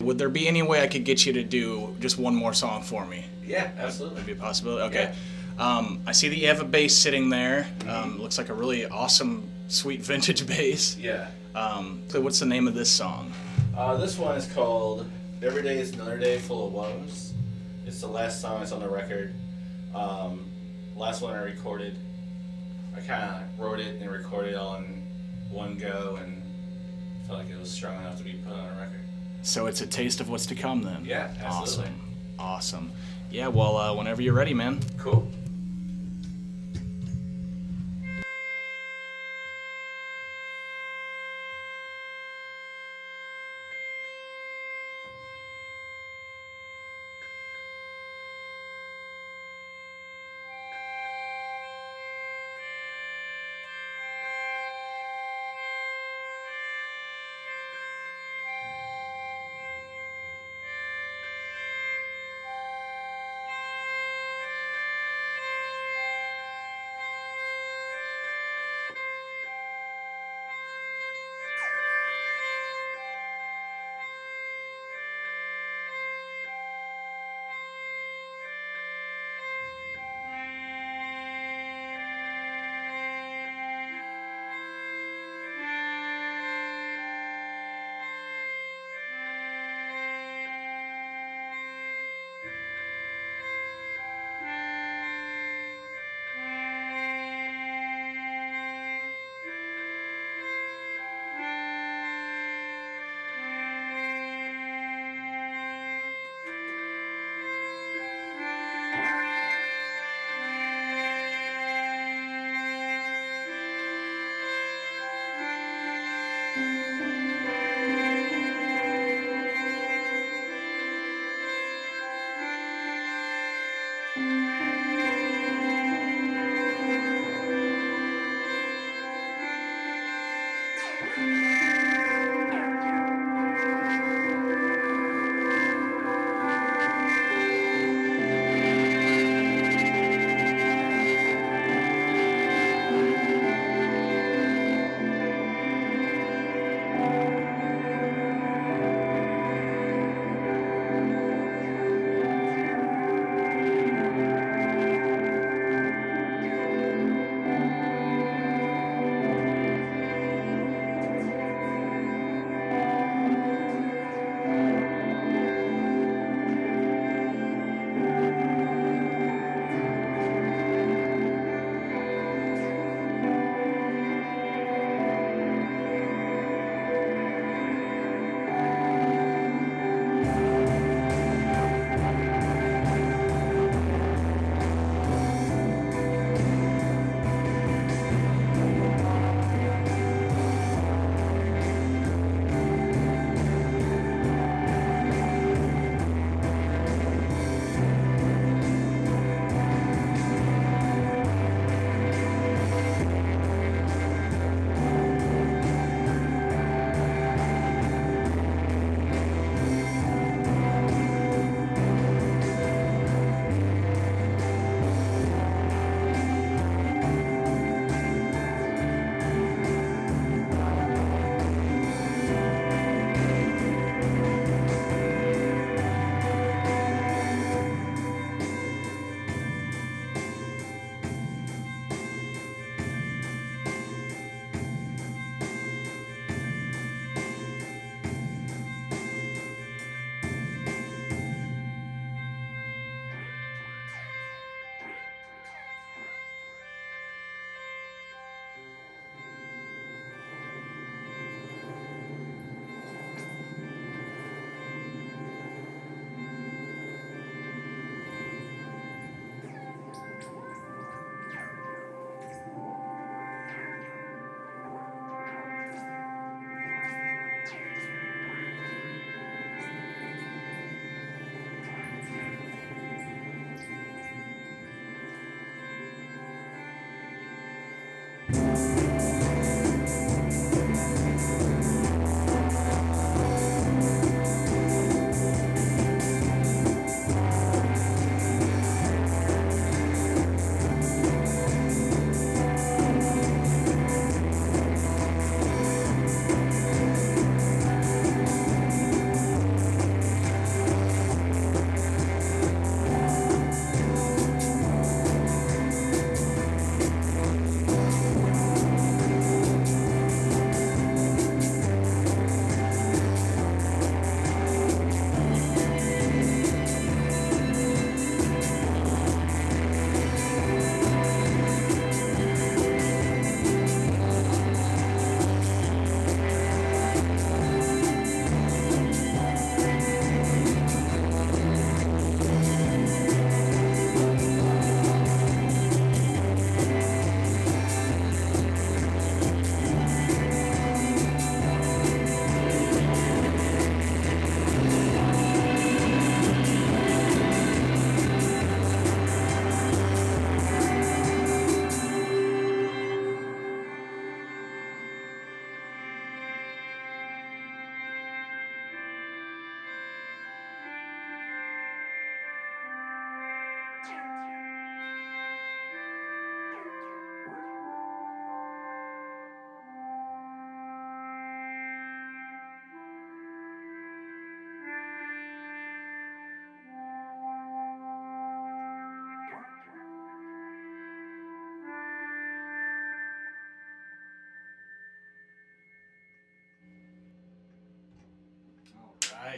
Would there be any way I could get you to do just one more song for me?
Yeah, absolutely.
Would be a possibility? Okay. Um, I see that you have a bass sitting there.
Mm-hmm.
Um, looks like a really awesome, sweet vintage *laughs* bass.
Yeah.
Um, so what's the name of this song?
Uh, this one is called "Every Day Is Another Day Full of Woes." It's the last song that's on the record. Um, last one I recorded. I kind of wrote it and recorded it all in one go, and felt like it was strong enough to be put on a record.
So it's a taste of what's to come then.
Yeah, absolutely.
Awesome. Awesome. Yeah, well, uh, whenever you're ready, man.
Cool.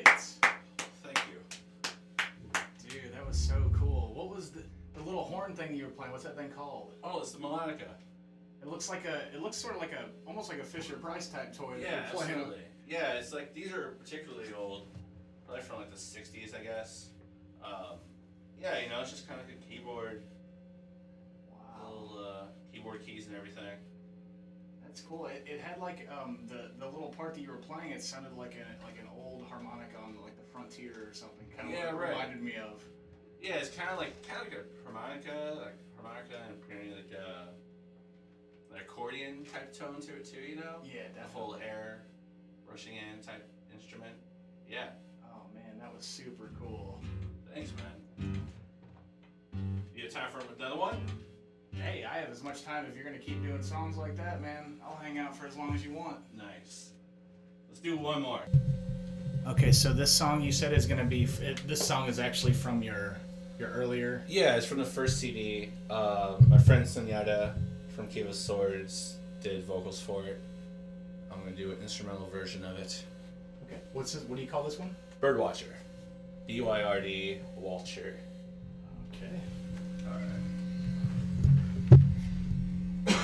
Right.
Thank you.
Dude, that was so cool. What was the, the little horn thing you were playing? What's that thing called?
Oh, it's the melodica.
It looks like a. It looks sort of like a, almost like a Fisher Price type toy. that
Yeah,
you're
absolutely. Yeah, it's like these are particularly old, probably from like the '60s, I guess. Um, yeah, you know, it's just kind of like a keyboard,
Wow,
little uh, keyboard keys and everything.
Cool. It, it had like um the the little part that you were playing. It sounded like a like an old harmonica on like the Frontier or something. Kind of
Yeah,
what it
right.
reminded me of.
Yeah, it's kind of like kind of like a harmonica, like harmonica, and apparently like a an accordion type tone to it too. You know,
Yeah, definitely.
full air rushing in type instrument. Yeah,
Oh man, that was super cool.
thanks, man. You have time for another one?
Hey, I have as much time if you're gonna keep doing songs like that, man. I'll hang out for as long as you want.
Nice. Let's do one more.
Okay, so this song you said is gonna be. It, this song is actually from your your earlier.
Yeah, it's from the first CD. Uh, my friend Sunyata from Cave of Swords did vocals for it. I'm gonna do an instrumental version of it.
Okay. What's this, what do you call this one?
Birdwatcher. B Y R D Walcher.
Okay.
Alright.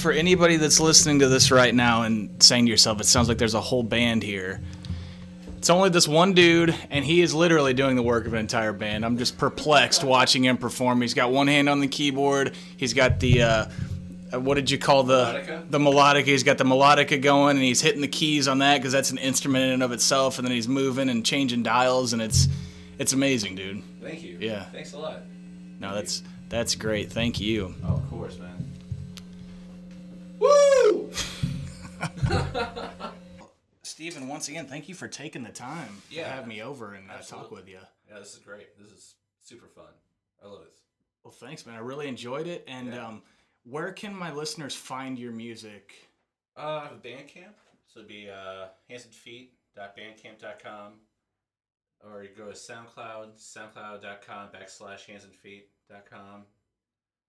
for anybody that's listening to this right now and saying to yourself, it sounds like there's a whole band here. It's only this one dude, and he is literally doing the work of an entire band. I'm just perplexed watching him perform. He's got one hand on the keyboard. He's got the uh, what did you call the
Melodica?
the melodica? He's got the melodica going, and he's hitting the keys on that because that's an instrument in and of itself. And then he's moving and changing dials, and it's it's amazing, dude.
Thank you.
Yeah.
Thanks a lot.
No, that's that's great. Thank you.
Oh, of course, man.
Once again, thank you for taking the time
Yeah,
to have me over and uh, talk with you.
Yeah, this is great. This is super fun. I love this.
Well, thanks, man. I really enjoyed it. And
Yeah.
um, where can my listeners find your music?
Uh, I have a Bandcamp. So it'd be uh, handsandfeet.bandcamp.com. Or you go to SoundCloud, soundcloud.com backslash handsandfeet.com.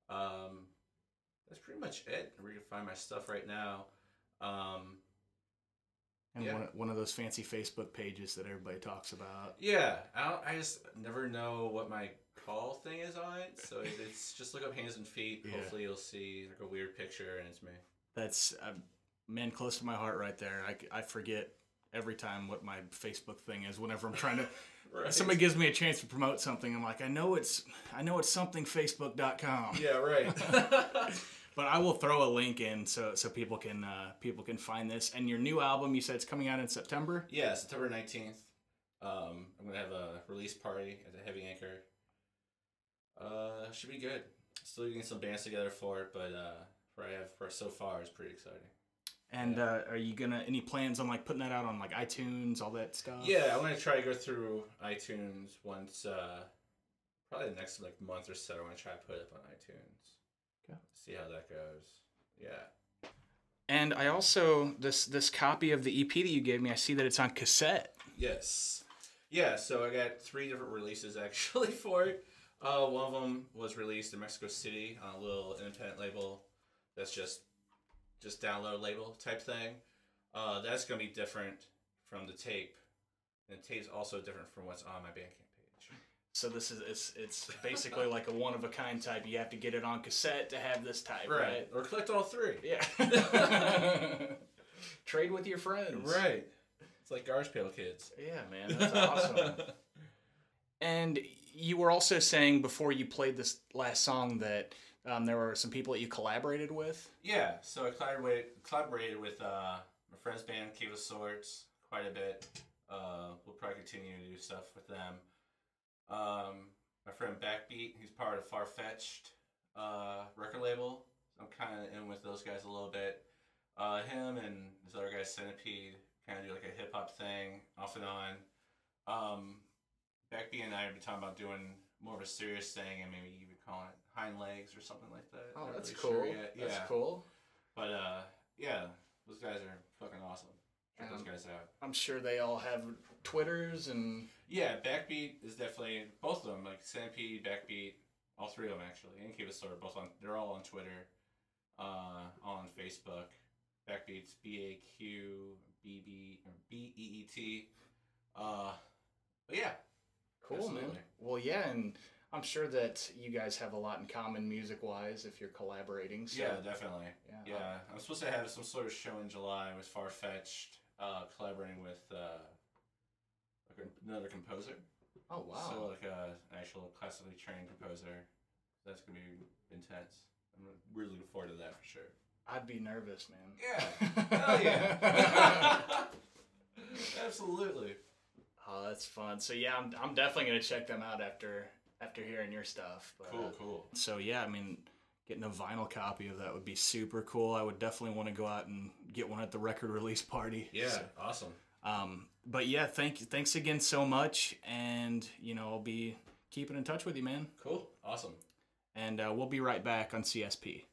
Um, that's pretty much it. Where you can find my stuff right now. Um,
And
Yeah.
one, one of those fancy Facebook pages that everybody talks about.
yeah, I, I just never know what my call thing is on it. So it's *laughs* just look up hands and feet.
Yeah.
Hopefully you'll see like a weird picture and it's me.
That's uh, man close to my heart right there. I, I forget every time what my Facebook thing is whenever I'm trying to. *laughs*
Right.
Somebody gives me a chance to promote something. I'm like, I know it's I know it's something Facebook.com.
Yeah, right. *laughs*
But I will throw a link in so so people can uh, people can find this. And your new album, you said it's coming out in September.
Yeah, September nineteenth. Um, I'm gonna have a release party at the Heavy Anchor. Uh, should be good. Still getting some bands together for it, but uh, what I have for so far is pretty exciting.
And uh, are you gonna any plans on like putting that out on like iTunes, all that stuff?
Yeah, I'm gonna try to go through iTunes once. Uh, probably the next like month or so. I'm gonna try to put it up on iTunes. See how that goes. Yeah.
And I also this this copy of the EP that you gave me, I see that it's on cassette.
Yes. Yeah, so I got three different releases *laughs* actually for it. Uh, one of them was released in Mexico City on a little independent label that's just just download label type thing. Uh, that's gonna be different from the tape, and the tape's also different from what's on my Bandcamp.
So this is it's it's basically like a one of a kind type. You have to get it on cassette to have this type, right?
Or collect all three.
Yeah. *laughs* Trade with your friends.
Right. It's like Garbage Pail Kids.
Yeah, man, that's awesome. And you were also saying before you played this last song that um, there were some people that you collaborated with.
Yeah, so I collaborated, collaborated with uh, my friend's band, Cave of Swords, quite a bit. Uh, we'll probably continue to do stuff with them. Um, my friend Backbeat, he's part of Farfetched uh, record label. I'm kind of in with those guys a little bit. Uh, him and this other guy, Centipede, kind of do like a hip hop thing off and on. Um, Backbeat and I have been talking about doing more of a serious thing and maybe even calling it hind legs or something like that.
Oh,
Not
that's
really
cool.
sure yet.
That's
yeah.
cool.
But uh, yeah, those guys are fucking awesome. Check
Um,
those guys out.
I'm sure they all have Twitters and
Yeah, Backbeat is definitely both of them. Like Centipede, Backbeat, all three of them actually, and Cave of Sword, both on. They're all on Twitter, uh, all on Facebook. Backbeat's B A Q B B or B E E T. Uh, but yeah,
cool, man. Well, yeah, and I'm sure that you guys have a lot in common music-wise if you're collaborating. So,
yeah, definitely.
yeah.
Yeah, I'm supposed to have some sort of show in July with Farfetched, uh, collaborating with uh, another composer.
Oh wow.
So like a, an actual classically trained composer. That's gonna be intense. I'm really looking forward to that for sure.
I'd be nervous, man.
Yeah. *laughs* Hell yeah. *laughs* Absolutely.
Oh, that's fun. So yeah, I'm, I'm definitely gonna check them out after after hearing your stuff. But,
Cool,
uh,
cool.
so yeah, I mean, getting a vinyl copy of that would be super cool. I would definitely want to go out and get one at the record *laughs* release party.
Yeah,
So,
awesome.
um, but yeah, thank thanks again so much, and you know I'll be keeping in touch with you, man.
Cool. Awesome.
And uh, we'll be right back on CSP.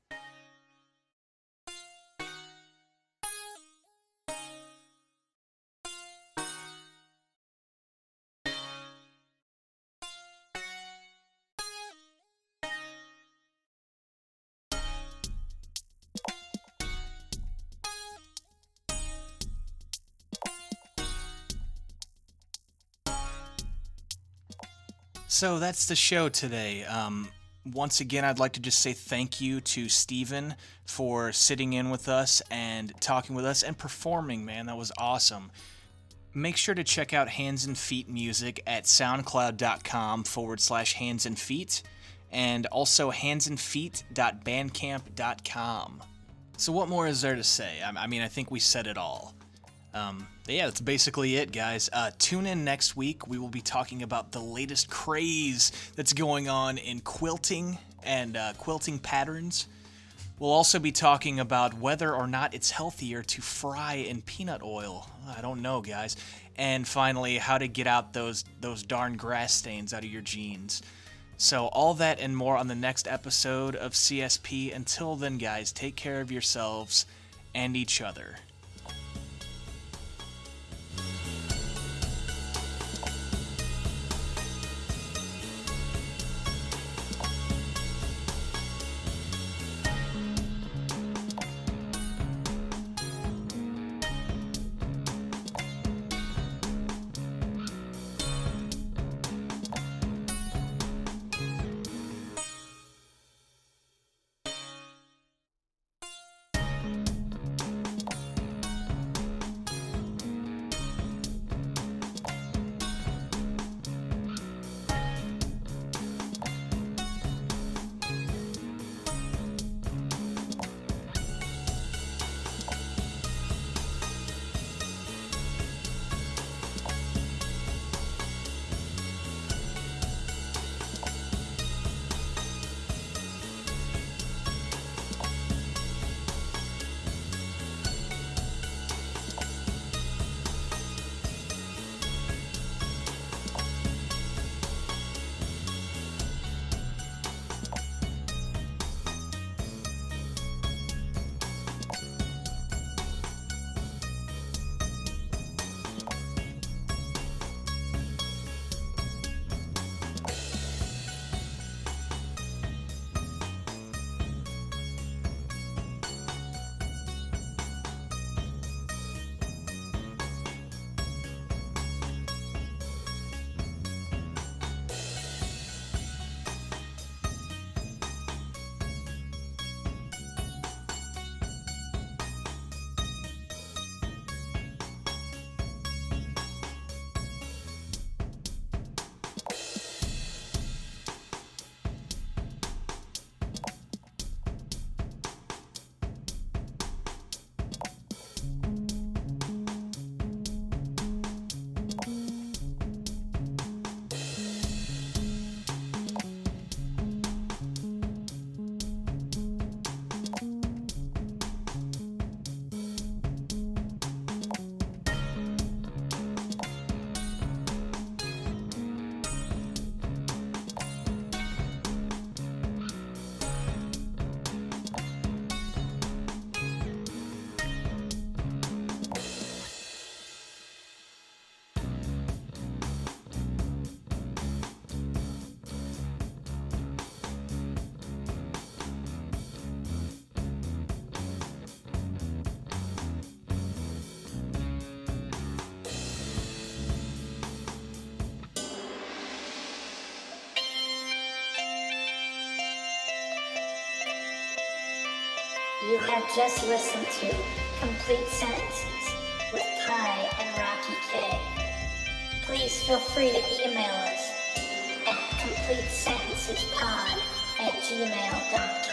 So that's the show today. Um, once again, I'd like to just say thank you to Steven for sitting in with us and talking with us and performing, man. That was awesome. Make sure to check out Hands and Feet Music at soundcloud.com forward slash hands and feet and also handsandfeet.bandcamp.com. So, what more is there to say? I mean, I think we said it all. Um, yeah, that's basically it, guys. Uh, tune in next week. We will be talking about the latest craze that's going on in quilting and uh, quilting patterns. We'll also be talking about whether or not it's healthier to fry in peanut oil. I don't know, guys. And finally, how to get out those those darn grass stains out of your jeans. So all that and more on the next episode of CSP. Until then, guys, take care of yourselves and each other.
You have just listened to Complete Sentences with Ty and Rocky K. Please feel free to email us at completesentencespod at gmail.com.